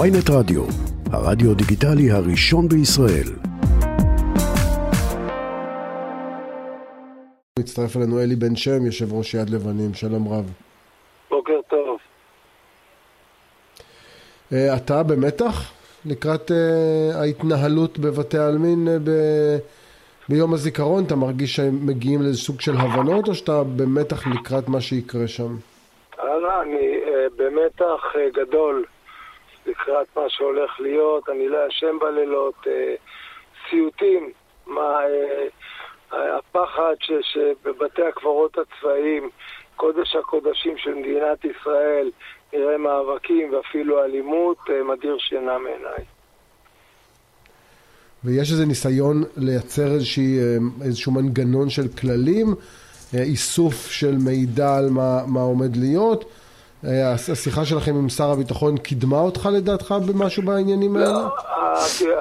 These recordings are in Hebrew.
ויינט רדיו, הרדיו דיגיטלי הראשון בישראל. מצטרף אלינו אלי בן שם, יושב ראש יד לבנים, שלום רב. בוקר טוב. אה, אתה במתח לקראת uh, ההתנהלות בבתי העלמין uh, ב... ביום הזיכרון? אתה מרגיש שהם מגיעים לאיזה סוג של הבנות, או שאתה במתח לקראת מה שיקרה שם? אני uh, במתח uh, גדול לקראת מה שהולך להיות, אני לא אשם בלילות, uh, סיוטים, מה... Uh, הפחד ש, שבבתי הקברות הצבאיים, קודש הקודשים של מדינת ישראל, נראה מאבקים ואפילו אלימות, אה, מדיר שינה מעיניי. ויש איזה ניסיון לייצר איזושהי, אה, איזשהו מנגנון של כללים, אה, איסוף של מידע על מה, מה עומד להיות. השיחה שלכם עם שר הביטחון קידמה אותך לדעתך במשהו בעניינים האלה? לא,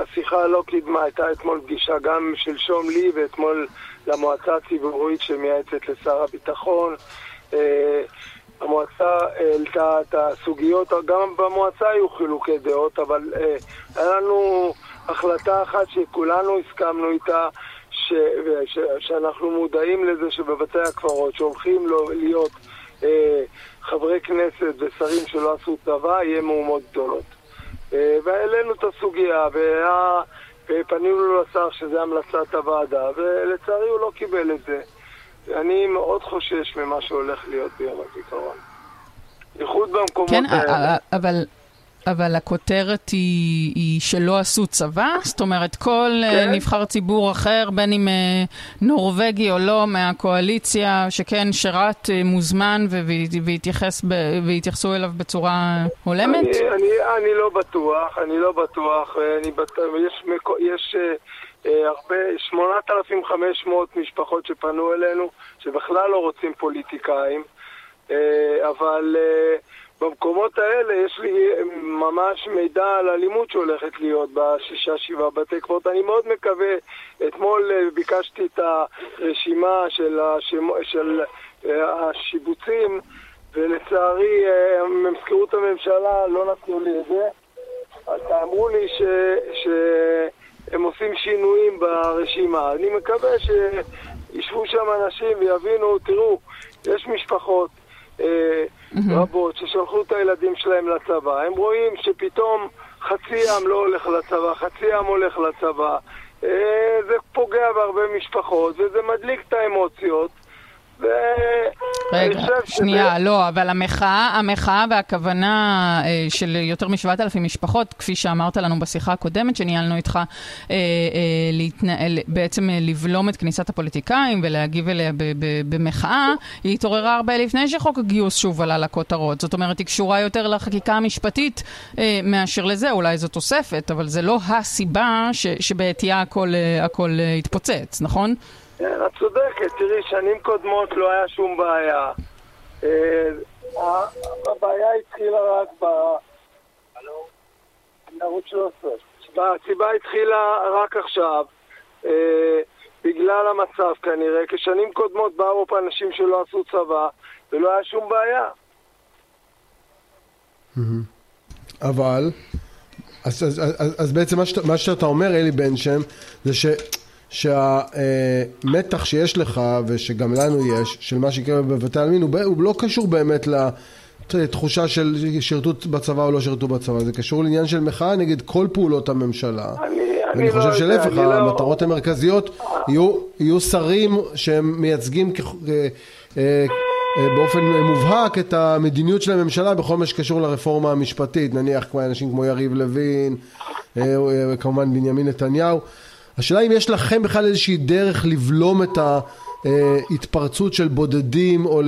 השיחה לא קידמה, הייתה אתמול פגישה גם שלשום לי ואתמול למועצה הציבורית שמייעצת לשר הביטחון. המועצה העלתה את הסוגיות, גם במועצה היו חילוקי דעות, אבל אה, היה לנו החלטה אחת שכולנו הסכמנו איתה, ש, ש, שאנחנו מודעים לזה שבבתי הקברות שהולכים להיות אה, חברי כנסת ושרים שלא עשו צבא, יהיה מהומות גדולות. אה, והעלינו את הסוגיה, ופנינו לשר שזה המלצת הוועדה, ולצערי הוא לא קיבל את זה. אני מאוד חושש ממה שהולך להיות ביום הזיכרון. בייחוד במקומות כן, האלה. אבל... אבל הכותרת היא, היא שלא עשו צבא? זאת אומרת, כל כן. נבחר ציבור אחר, בין אם נורבגי או לא, מהקואליציה, שכן שירת מוזמן והתייחס, והתייחסו אליו בצורה הולמת? אני, אני, אני לא בטוח, אני לא בטוח. אני בטוח יש, יש אה, הרבה, 8,500 משפחות שפנו אלינו, שבכלל לא רוצים פוליטיקאים, אה, אבל אה, במקומות האלה יש לי ממש מידע על אלימות שהולכת להיות בשישה שבעה בתי קברות. אני מאוד מקווה, אתמול ביקשתי את הרשימה של, השמ... של השיבוצים ולצערי מזכירות הממשלה לא נתנו לי את זה. אז אמרו לי ש... ש... הם עושים שינויים ברשימה. אני מקווה שישבו שם אנשים ויבינו, תראו, יש משפחות אה, רבות ששלחו את הילדים שלהם לצבא. הם רואים שפתאום חצי עם לא הולך לצבא, חצי עם הולך לצבא. אה, זה פוגע בהרבה משפחות וזה מדליק את האמוציות. רגע, שנייה, שזה... לא, אבל המחאה, המחאה והכוונה אה, של יותר מ-7,000 משפחות, כפי שאמרת לנו בשיחה הקודמת שניהלנו איתך, אה, אה, להתנהל, בעצם אה, לבלום את כניסת הפוליטיקאים ולהגיב אליה במחאה, היא התעוררה הרבה לפני שחוק הגיוס שוב עלה לכותרות. זאת אומרת, היא קשורה יותר לחקיקה המשפטית אה, מאשר לזה, אולי זו תוספת, אבל זה לא הסיבה ש, שבעטייה הכל, אה, הכל אה, התפוצץ, נכון? כן, את צודקת. תראי, שנים קודמות לא היה שום בעיה. אה, הבעיה התחילה רק ב... בערוץ 13. הסיבה התחילה רק עכשיו, אה, בגלל המצב כנראה, כי שנים קודמות באו פה אנשים שלא עשו צבא, ולא היה שום בעיה. אבל, אז, אז, אז, אז בעצם מה, שאת, מה שאתה אומר, אלי בן שם, זה ש... שהמתח שיש לך ושגם לנו יש של מה שיקרה בבתי העלמין הוא, הוא לא קשור באמת לתחושה של שירתו בצבא או לא שירתו בצבא. זה קשור לעניין של מחאה נגד כל פעולות הממשלה. אני, ואני לא חושב שלהפך לא- המטרות לא... המרכזיות יהיו, יהיו שרים שהם מייצגים כ... אה, אה, באופן מובהק את המדיניות של הממשלה בכל מה שקשור לרפורמה המשפטית. נניח אנשים כמו יריב לוין וכמובן אה, בנימין נתניהו השאלה אם יש לכם בכלל איזושהי דרך לבלום את ההתפרצות של בודדים או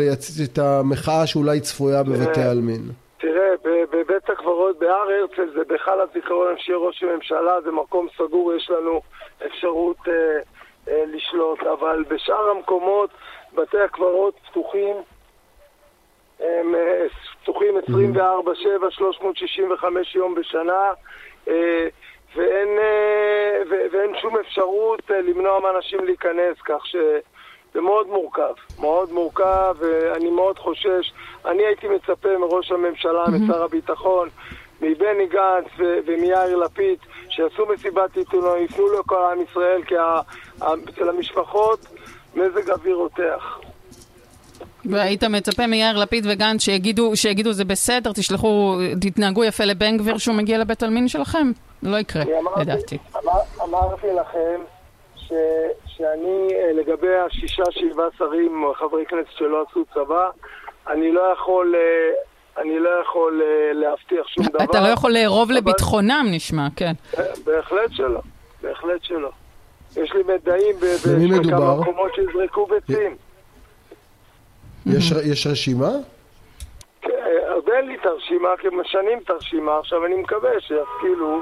את המחאה שאולי צפויה בבתי העלמין. תראה, בבית הקברות בהר הרצל זה בכלל הזיכרון אנשי ראש הממשלה, זה מקום סגור, יש לנו אפשרות אה, אה, לשלוט, אבל בשאר המקומות בתי הקברות פתוחים, הם אה, פתוחים 24-7, 365 יום בשנה. אה, ואין, אה, ואין שום אפשרות אה, למנוע מאנשים להיכנס, כך שזה מאוד מורכב, מאוד מורכב, ואני מאוד חושש. אני הייתי מצפה מראש הממשלה. משר הביטחון, מבני גנץ ומיאיר לפיד, שיעשו מסיבת עיתונאים, יפנו לכל עם ישראל, כי אצל המשפחות מזג אוויר רותח. והיית מצפה מיאיר לפיד וגנץ שיגידו, שיגידו זה בסדר, תשלחו, תתנהגו יפה לבן גביר שהוא מגיע לבית עלמין שלכם? לא יקרה, לדעתי. אמר, אמרתי לכם ש, שאני, אה, לגבי השישה, שבעה שרים, חברי כנסת שלא עשו צבא, אני לא יכול... אה, אני לא יכול uh, להבטיח שום דבר. אתה לא יכול לארוב אבל... לביטחונם, נשמע, כן. בהחלט שלא, בהחלט שלא. יש לי מידעים בכמה מקומות שיזרקו ביצים. יש, יש רשימה? כן, עוד אין לי את הרשימה, כי משנים את הרשימה, עכשיו אני מקווה שישכילו...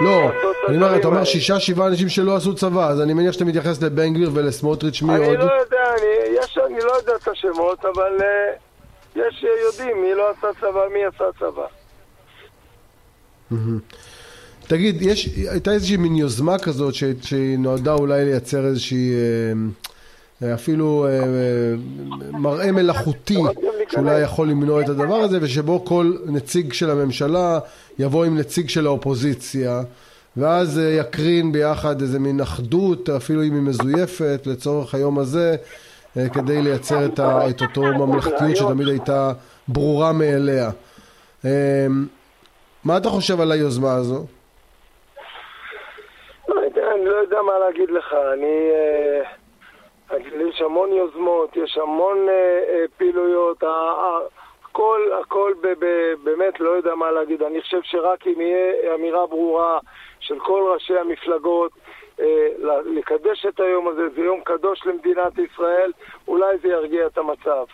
לא, אני אומר, אתה אומר שישה, שבעה אנשים שלא עשו צבא, אז אני מניח שאתה מתייחס לבן גביר ולסמוטריץ' מי עוד? אני לא יודע, אני, יש, אני לא יודע את השמות, אבל uh, יש יודעים מי לא עשה צבא, מי עשה צבא. תגיד, יש, הייתה איזושהי מין יוזמה כזאת שהיא נועדה אולי לייצר איזושהי... אה, אפילו אה, מראה מלאכותי שאולי יכול למנוע את הדבר הזה ושבו כל נציג של הממשלה יבוא עם נציג של האופוזיציה ואז אה, יקרין ביחד איזה מין אחדות אפילו אם היא מזויפת לצורך היום הזה אה, כדי לייצר את, ה, את אותו ממלכתיות שתמיד הייתה ברורה מאליה. מה אתה חושב על היוזמה הזו? לא יודע, אני לא יודע מה להגיד לך. אני... יש המון יוזמות, יש המון אה, אה, פעילויות, הכל, הכל ב, ב, באמת לא יודע מה להגיד. אני חושב שרק אם יהיה אמירה ברורה של כל ראשי המפלגות אה, לקדש את היום הזה, זה יום קדוש למדינת ישראל, אולי זה ירגיע את המצב.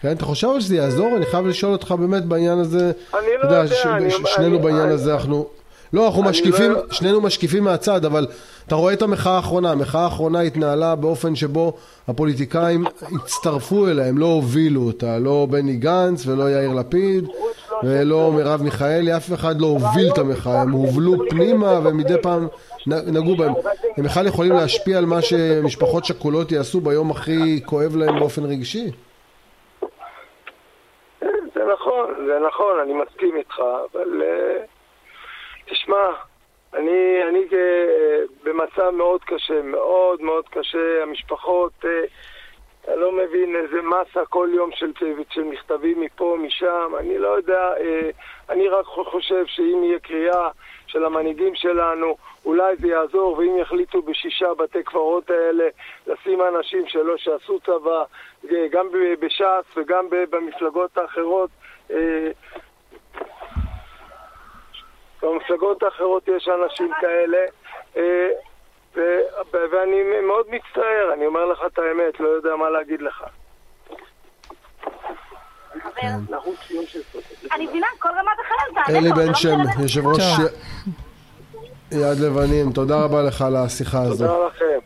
כן, אתה חושב שזה יעזור? אני חייב לשאול אותך באמת בעניין הזה. אני לא יודע, ש... אני... שנינו בעניין אני... הזה, אנחנו... לא, אנחנו משקיפים, לא... שנינו משקיפים מהצד, אבל אתה רואה את המחאה האחרונה, המחאה האחרונה התנהלה באופן שבו הפוליטיקאים הצטרפו אליה, הם לא הובילו אותה, לא בני גנץ ולא יאיר לפיד ולא מרב מיכאלי, אף אחד לא הוביל את המחאה, הם הובלו פנימה ומדי פעם נגעו בהם. הם בכלל יכולים להשפיע על מה שמשפחות שכולות יעשו ביום הכי כואב להם באופן רגשי? זה נכון, זה נכון, אני מסכים איתך, אבל אה, תשמע, אני, אני במצב מאוד קשה, מאוד מאוד קשה. המשפחות, אה, אני לא מבין איזה מסה כל יום של, של מכתבים מפה, משם. אני לא יודע, אה, אני רק חושב שאם יהיה קריאה של המנהיגים שלנו, אולי זה יעזור, ואם יחליטו בשישה בתי קברות האלה לשים אנשים שלא שעשו צבא, אה, גם בש"ס וגם במפלגות האחרות, במפלגות האחרות יש אנשים כאלה, אה, ואני מאוד מצטער, אני אומר לך את האמת, לא יודע מה להגיד לך. אלי בן שם, יושב ראש יד לבנים, תודה רבה לך על השיחה הזו. תודה לכם.